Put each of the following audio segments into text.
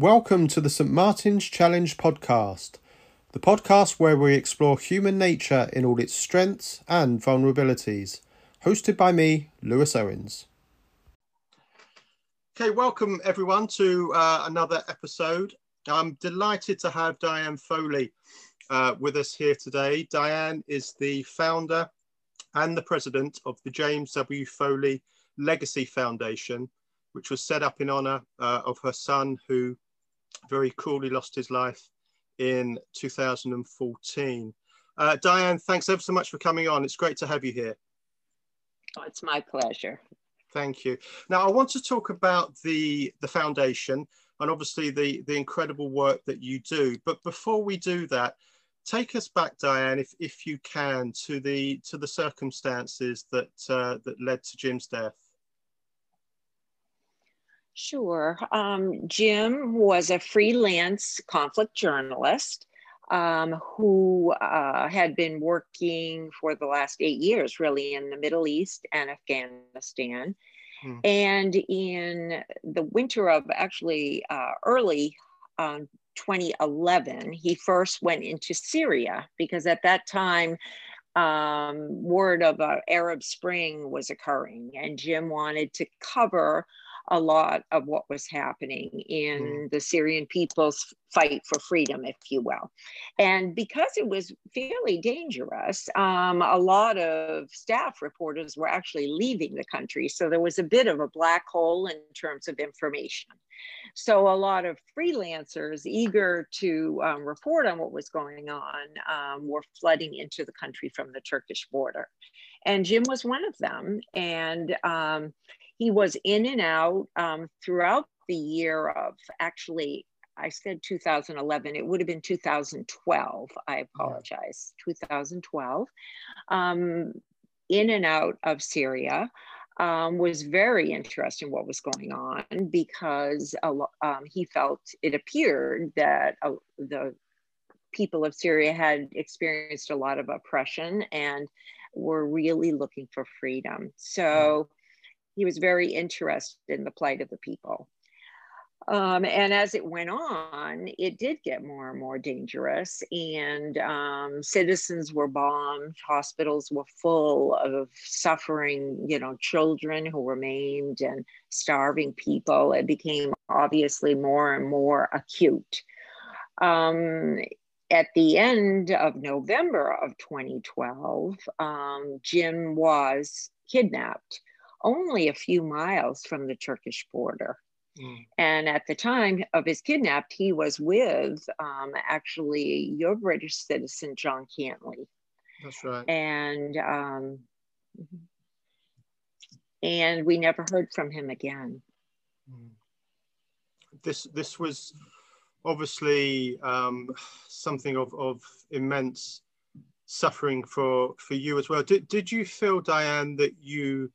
Welcome to the St. Martin's Challenge podcast, the podcast where we explore human nature in all its strengths and vulnerabilities. Hosted by me, Lewis Owens. Okay, welcome everyone to uh, another episode. I'm delighted to have Diane Foley uh, with us here today. Diane is the founder and the president of the James W. Foley Legacy Foundation, which was set up in honor uh, of her son who very cruelly lost his life in 2014. Uh, Diane, thanks ever so much for coming on. It's great to have you here. Oh, it's my pleasure. Thank you. Now, I want to talk about the, the foundation and obviously the, the incredible work that you do. But before we do that, take us back, Diane, if, if you can, to the, to the circumstances that, uh, that led to Jim's death. Sure. Um, Jim was a freelance conflict journalist um, who uh, had been working for the last eight years, really, in the Middle East and Afghanistan. Hmm. And in the winter of actually uh, early um, 2011, he first went into Syria because at that time, um, word of an Arab Spring was occurring, and Jim wanted to cover a lot of what was happening in mm. the Syrian people's fight for freedom, if you will. And because it was fairly dangerous, um, a lot of staff reporters were actually leaving the country. So there was a bit of a black hole in terms of information. So a lot of freelancers eager to um, report on what was going on um, were flooding into the country from the Turkish border. And Jim was one of them. And um, he was in and out um, throughout the year of actually, I said 2011, it would have been 2012. I apologize, 2012. Um, in and out of Syria. Um, was very interested in what was going on because um, he felt it appeared that uh, the people of Syria had experienced a lot of oppression and were really looking for freedom. So he was very interested in the plight of the people. Um, and as it went on, it did get more and more dangerous, and um, citizens were bombed, hospitals were full of suffering, you know, children who were maimed and starving people. It became obviously more and more acute. Um, at the end of November of 2012, um, Jim was kidnapped only a few miles from the Turkish border. Mm. And at the time of his kidnapped, he was with um, actually your British citizen, John Cantlie. That's right. And um, and we never heard from him again. Mm. This this was obviously um, something of, of immense suffering for for you as well. Did, did you feel, Diane, that you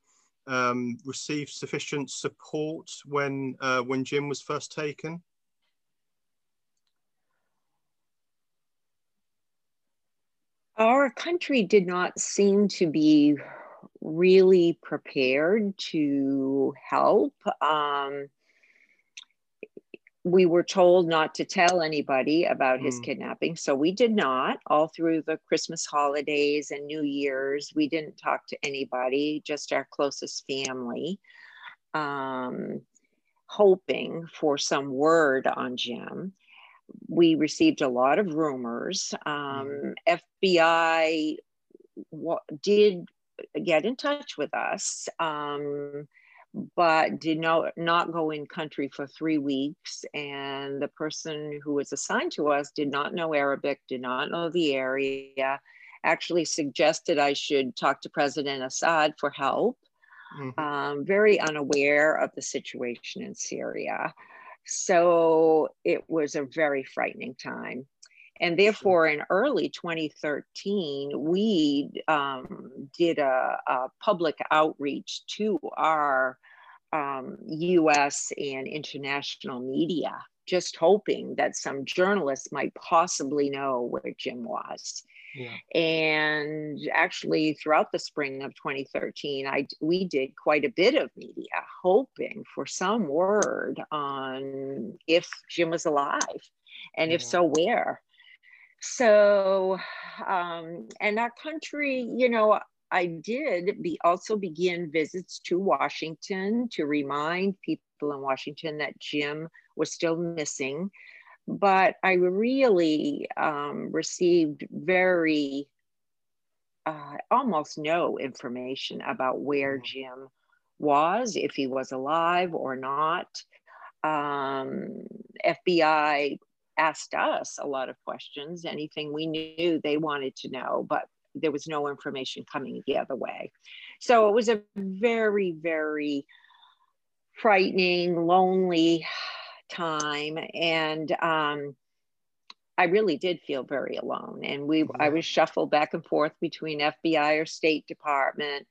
um, received sufficient support when uh, when Jim was first taken? Our country did not seem to be really prepared to help. Um, we were told not to tell anybody about his mm. kidnapping. So we did not all through the Christmas holidays and New Year's. We didn't talk to anybody, just our closest family, um, hoping for some word on Jim. We received a lot of rumors. Um, mm. FBI w- did get in touch with us. Um, but did not not go in country for three weeks. And the person who was assigned to us did not know Arabic, did not know the area, actually suggested I should talk to President Assad for help. Mm-hmm. Um, very unaware of the situation in Syria. So it was a very frightening time. And therefore, in early 2013, we um, did a, a, public outreach to our um, US and international media, just hoping that some journalists might possibly know where Jim was. Yeah. And actually, throughout the spring of 2013, I we did quite a bit of media, hoping for some word on if Jim was alive, and yeah. if so, where. So, um, and our country, you know, I did be also begin visits to Washington to remind people in Washington that Jim was still missing. But I really um, received very, uh, almost no information about where mm-hmm. Jim was, if he was alive or not. Um, FBI asked us a lot of questions, anything we knew they wanted to know, but there was no information coming the other way. So it was a very, very frightening, lonely time. And um, I really did feel very alone. And we, I was shuffled back and forth between FBI or State Department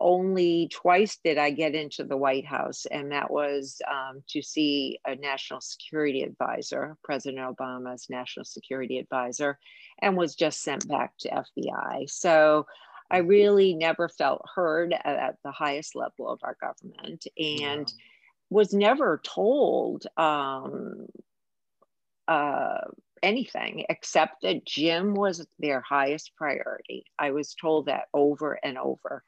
only twice did I get into the White House, and that was um, to see a national security advisor, President Obama's national security advisor, and was just sent back to FBI. So I really never felt heard at, the highest level of our government and yeah. was never told um, uh, anything except that Jim was their highest priority. I was told that over and over.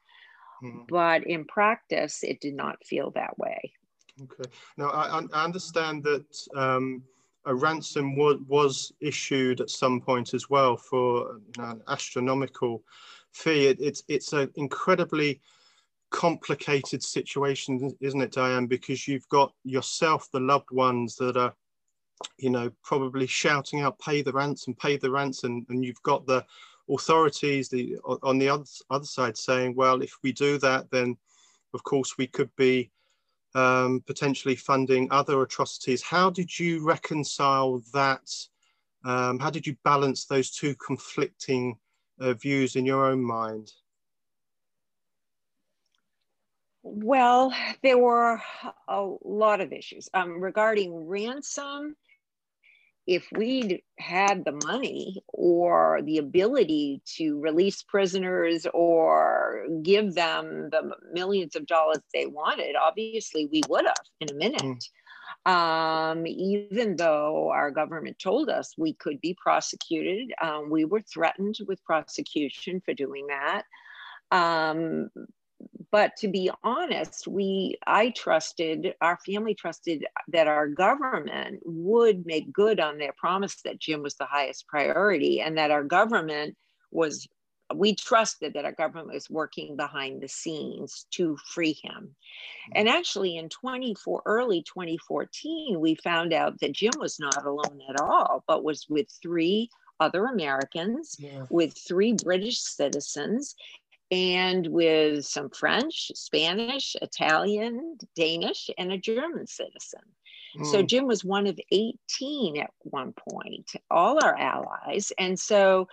Mm-hmm. But in practice, it did not feel that way. Okay. Now, I, I understand that um, a ransom was, was issued at some point as well for an astronomical fee. It, it's it's an incredibly complicated situation, isn't it, Diane? Because you've got yourself, the loved ones that are, you know, probably shouting out, "Pay the ransom, pay the ransom," and you've got the authorities the, on the other, other side saying, well, if we do that, then of course we could be um, potentially funding other atrocities. How did you reconcile that? Um, how did you balance those two conflicting uh, views in your own mind? Well, there were a lot of issues um, regarding ransom if we'd had the money or the ability to release prisoners or give them the millions of dollars they wanted, obviously we would have in a minute. Mm. Um, even though our government told us we could be prosecuted, um, we were threatened with prosecution for doing that. Um, but to be honest we i trusted our family trusted that our government would make good on their promise that jim was the highest priority and that our government was we trusted that our government was working behind the scenes to free him and mm-hmm. actually in 24 early 2014 we found out that jim was not alone at all but was with three other Americans yeah. with three British citizens and with some French, Spanish, Italian, Danish, and a German citizen. Mm. So Jim was one of 18 at one point, all our allies. And so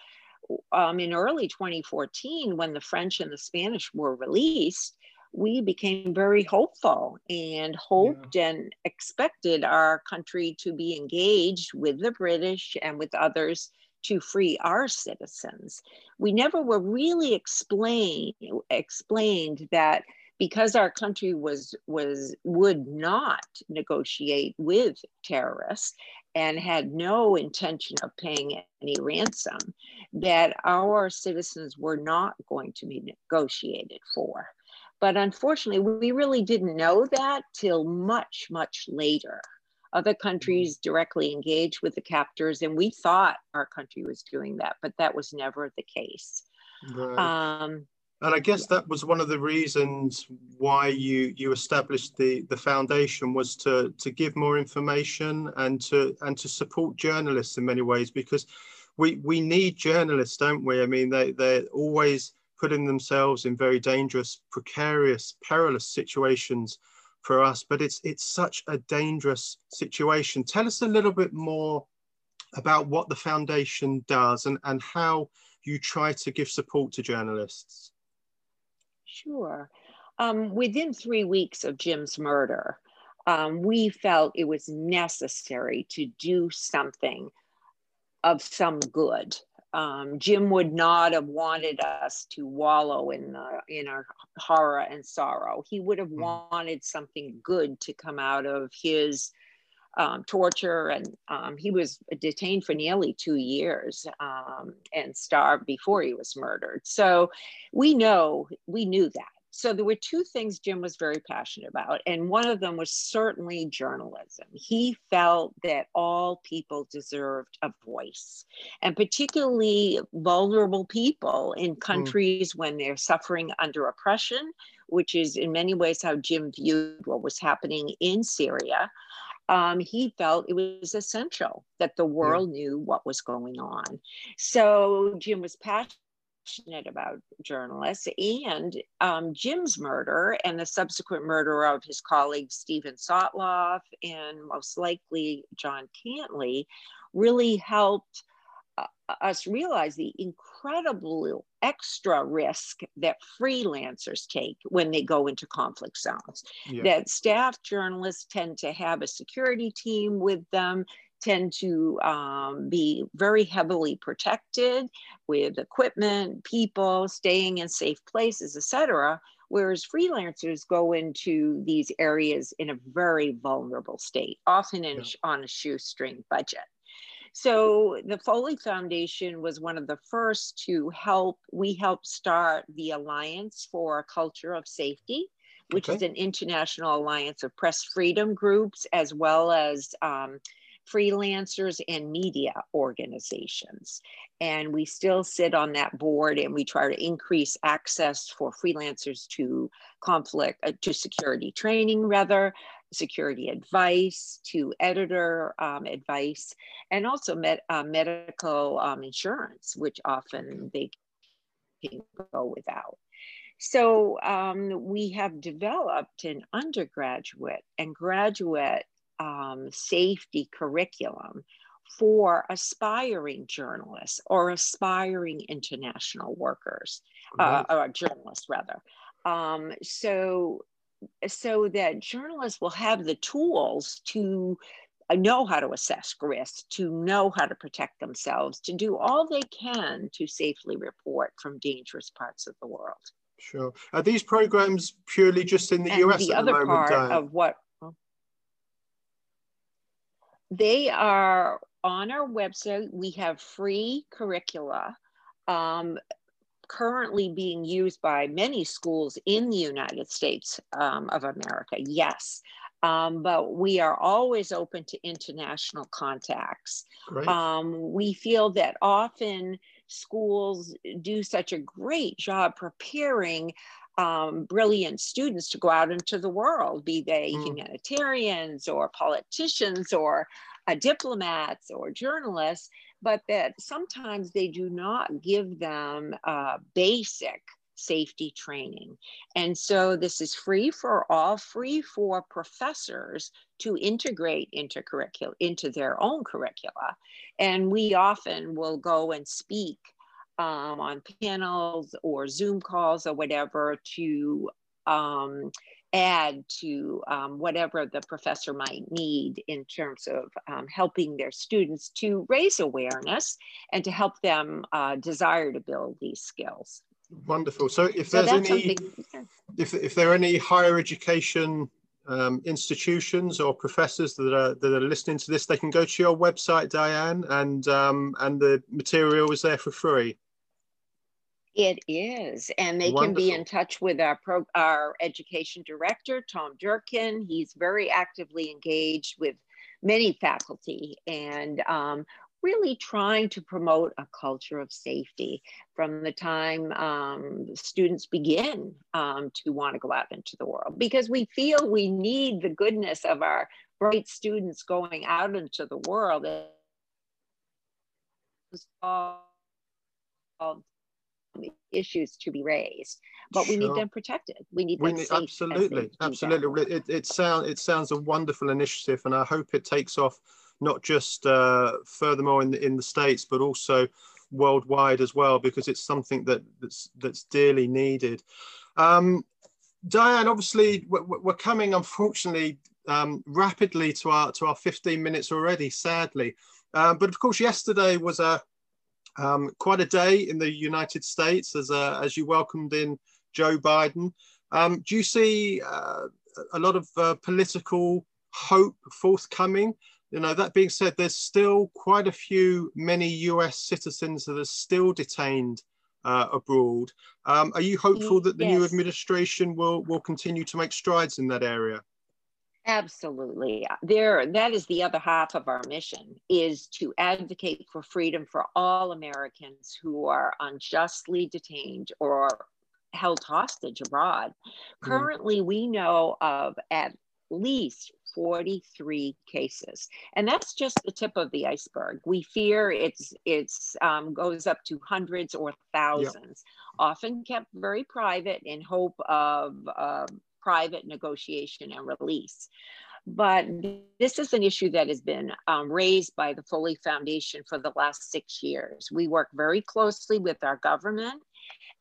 um, in early 2014, when the French and the Spanish were released, we became very hopeful and hoped yeah. and expected our country to be engaged with the British and with others to free our citizens. We never were really explained explained that because our country was was would not negotiate with terrorists and had no intention of paying any ransom that our citizens were not going to be negotiated for but unfortunately we really didn't know that till much much later other countries directly engage with the captors, and we thought our country was doing that, but that was never the case. Right. Um, and I guess that was one of the reasons why you you established the the foundation was to to give more information and to and to support journalists in many ways because we we need journalists, don't we? I mean, they they're always putting themselves in very dangerous, precarious, perilous situations for us, but it's it's such a dangerous situation. Tell us a little bit more about what the foundation does and, and how you try to give support to journalists. Sure. Um, within three weeks of Jim's murder, um, we felt it was necessary to do something of some good um, Jim would not have wanted us to wallow in the, in our horror and sorrow. He would have mm. wanted something good to come out of his um, torture, and um, he was detained for nearly two years um, and starved before he was murdered. So we know we knew that so there were two things Jim was very passionate about, and one of them was certainly journalism. He felt that all people deserved a voice, and particularly vulnerable people in hmm. countries mm. when they're suffering under oppression, which is in many ways how Jim viewed what was happening in Syria. Um, he felt it was essential that the world yeah. knew what was going on. So Jim was passionate passionate about journalists and um, Jim's murder and the subsequent murder of his colleague Steven Sotloff and most likely John Cantlie really helped uh, us realize the incredible extra risk that freelancers take when they go into conflict zones. Yeah. That staff journalists tend to have a security team with them tend to um, be very heavily protected with equipment, people, staying in safe places, etc. Whereas freelancers go into these areas in a very vulnerable state, often in, yeah. on a shoestring budget. So the Foley Foundation was one of the first to help, we helped start the Alliance for a Culture of Safety, which okay. is an international alliance of press freedom groups as well as um, freelancers and media organizations. And we still sit on that board and we try to increase access for freelancers to conflict, uh, to security training rather, security advice, to editor um, advice, and also med uh, medical um, insurance, which often they can go without. So um, we have developed an undergraduate and graduate um, safety curriculum for aspiring journalists or aspiring international workers, uh, or journalists rather. Um, so, so that journalists will have the tools to uh, know how to assess risk, to know how to protect themselves, to do all they can to safely report from dangerous parts of the world. Sure. Are these programs purely just in the and US? The other the moment, part of what they are on our website. We have free curricula um, currently being used by many schools in the United States um, of America, yes. Um, but we are always open to international contacts. Um, we feel that often schools do such a great job preparing um, brilliant students to go out into the world, be they mm. humanitarians or politicians or uh, diplomats or journalists, but that sometimes they do not give them uh, basic safety training. And so this is free for all, free for professors to integrate into curricula, into their own curricula. And we often will go and speak um, on panels or Zoom calls or whatever to um, add to um, whatever the professor might need in terms of um, helping their students to raise awareness and to help them uh, desire to build these skills. Wonderful. So if there's so any, if, if there are any higher education um, institutions or professors that are that are listening to this, they can go to your website, Diane, and um, and the material is there for free. It is, and they Wonderful. can be in touch with our pro, our education director, Tom Durkin. He's very actively engaged with many faculty and um, really trying to promote a culture of safety from the time um, students begin um, to want to go out into the world because we feel we need the goodness of our bright students going out into the world issues to be raised, but sure. we need them protected. We need them we need, absolutely, absolutely. It, it sounds it sounds a wonderful initiative, and I hope it takes off not just uh, furthermore in the, in the states, but also worldwide as well, because it's something that that's that's dearly needed. Um, Diane, obviously, we're, we're coming, unfortunately, um, rapidly to our to our 15 minutes already, sadly. Uh, but of course, yesterday was a Um, quite a day in the United States as, uh, as you welcomed in Joe Biden. Um, do you see uh, a lot of uh, political hope forthcoming? You know, that being said, there's still quite a few, many US citizens that are still detained uh, abroad. Um, are you hopeful that the yes. new administration will, will continue to make strides in that area? Absolutely. There that is the other half of our mission is to advocate for freedom for all Americans who are unjustly detained or held hostage abroad. Mm-hmm. Currently, we know of at least 43 cases and that's just the tip of the iceberg we fear it's it's um, goes up to hundreds or thousands yep. often kept very private in hope of uh, private negotiation and release but this is an issue that has been um, raised by the Foley Foundation for the last six years. We work very closely with our government.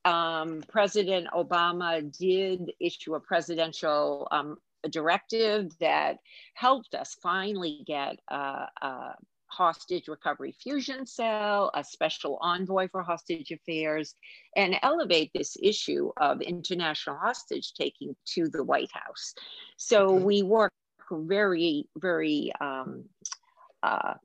Um, President Obama did issue a presidential um, directive that helped us finally get a, a hostage recovery fusion cell, a special envoy for hostage affairs, and elevate this issue of international hostage taking to the White House. So we work very, very um, uh,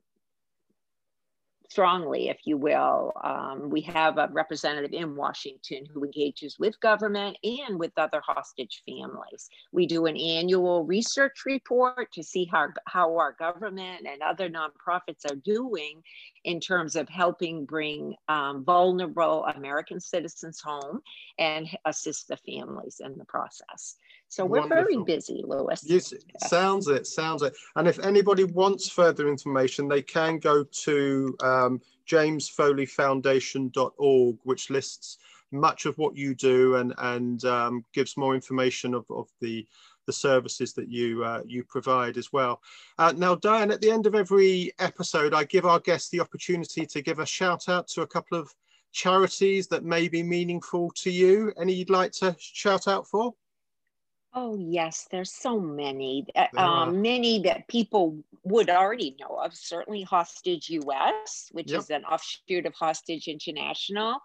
strongly, if you will. Um, we have a representative in Washington who engages with government and with other hostage families. We do an annual research report to see how, how our government and other nonprofits are doing in terms of helping bring um, vulnerable American citizens home and assist the families in the process. So we're Wonderful. very busy, Lewis. Yes, yeah. sounds it, sounds it. And if anybody wants further information, they can go to um, jamesfoleyfoundation.org, which lists much of what you do and, and um, gives more information of, of the, the services that you, uh, you provide as well. Uh, now, Diane, at the end of every episode, I give our guests the opportunity to give a shout out to a couple of charities that may be meaningful to you. Any you'd like to shout out for? Oh, yes, there's so many, uh, um, many that people would already know of. Certainly, Hostage US, which yep. is an offshoot of Hostage International,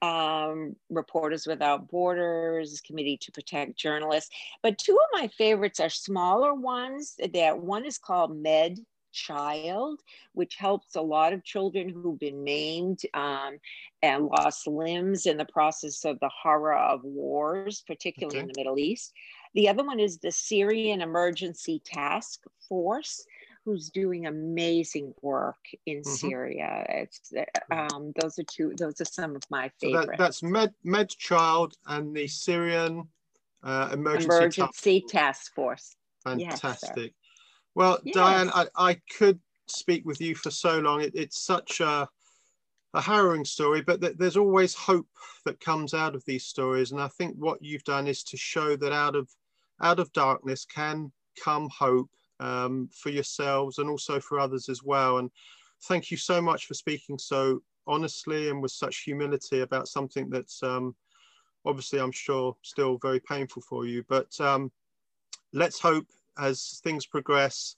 um, Reporters Without Borders, Committee to Protect Journalists. But two of my favorites are smaller ones. That one is called Med Child, which helps a lot of children who've been maimed um, and lost limbs in the process of the horror of wars, particularly okay. in the Middle East. The other one is the Syrian Emergency Task Force, who's doing amazing work in mm-hmm. Syria. It's uh, um, those are two. Those are some of my favorites. So that, that's Med Med Child and the Syrian uh, Emergency, Emergency Task, Task Force. Fantastic. Yes, well, yes. Diane, I, I could speak with you for so long. It, it's such a a harrowing story, but th- there's always hope that comes out of these stories. And I think what you've done is to show that out of out of darkness can come hope um, for yourselves and also for others as well. And thank you so much for speaking so honestly and with such humility about something that's um, obviously, I'm sure, still very painful for you. But um, let's hope as things progress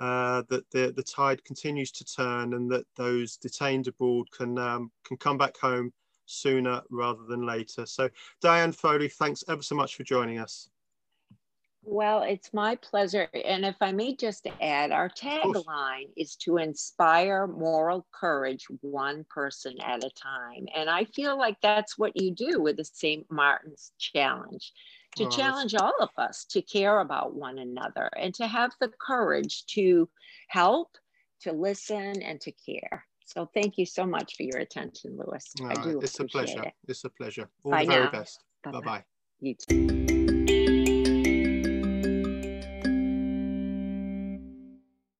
uh, that the, the tide continues to turn and that those detained abroad can, um, can come back home sooner rather than later. So Diane Foley, thanks ever so much for joining us. Well, it's my pleasure. And if I may just add, our tagline is to inspire moral courage one person at a time. And I feel like that's what you do with the St. Martin's Challenge to oh, challenge all of us to care about one another and to have the courage to help, to listen, and to care. So thank you so much for your attention, Lewis. I uh, do it's a pleasure. It. It's a pleasure. All Bye the very now. best. Bye bye. You too.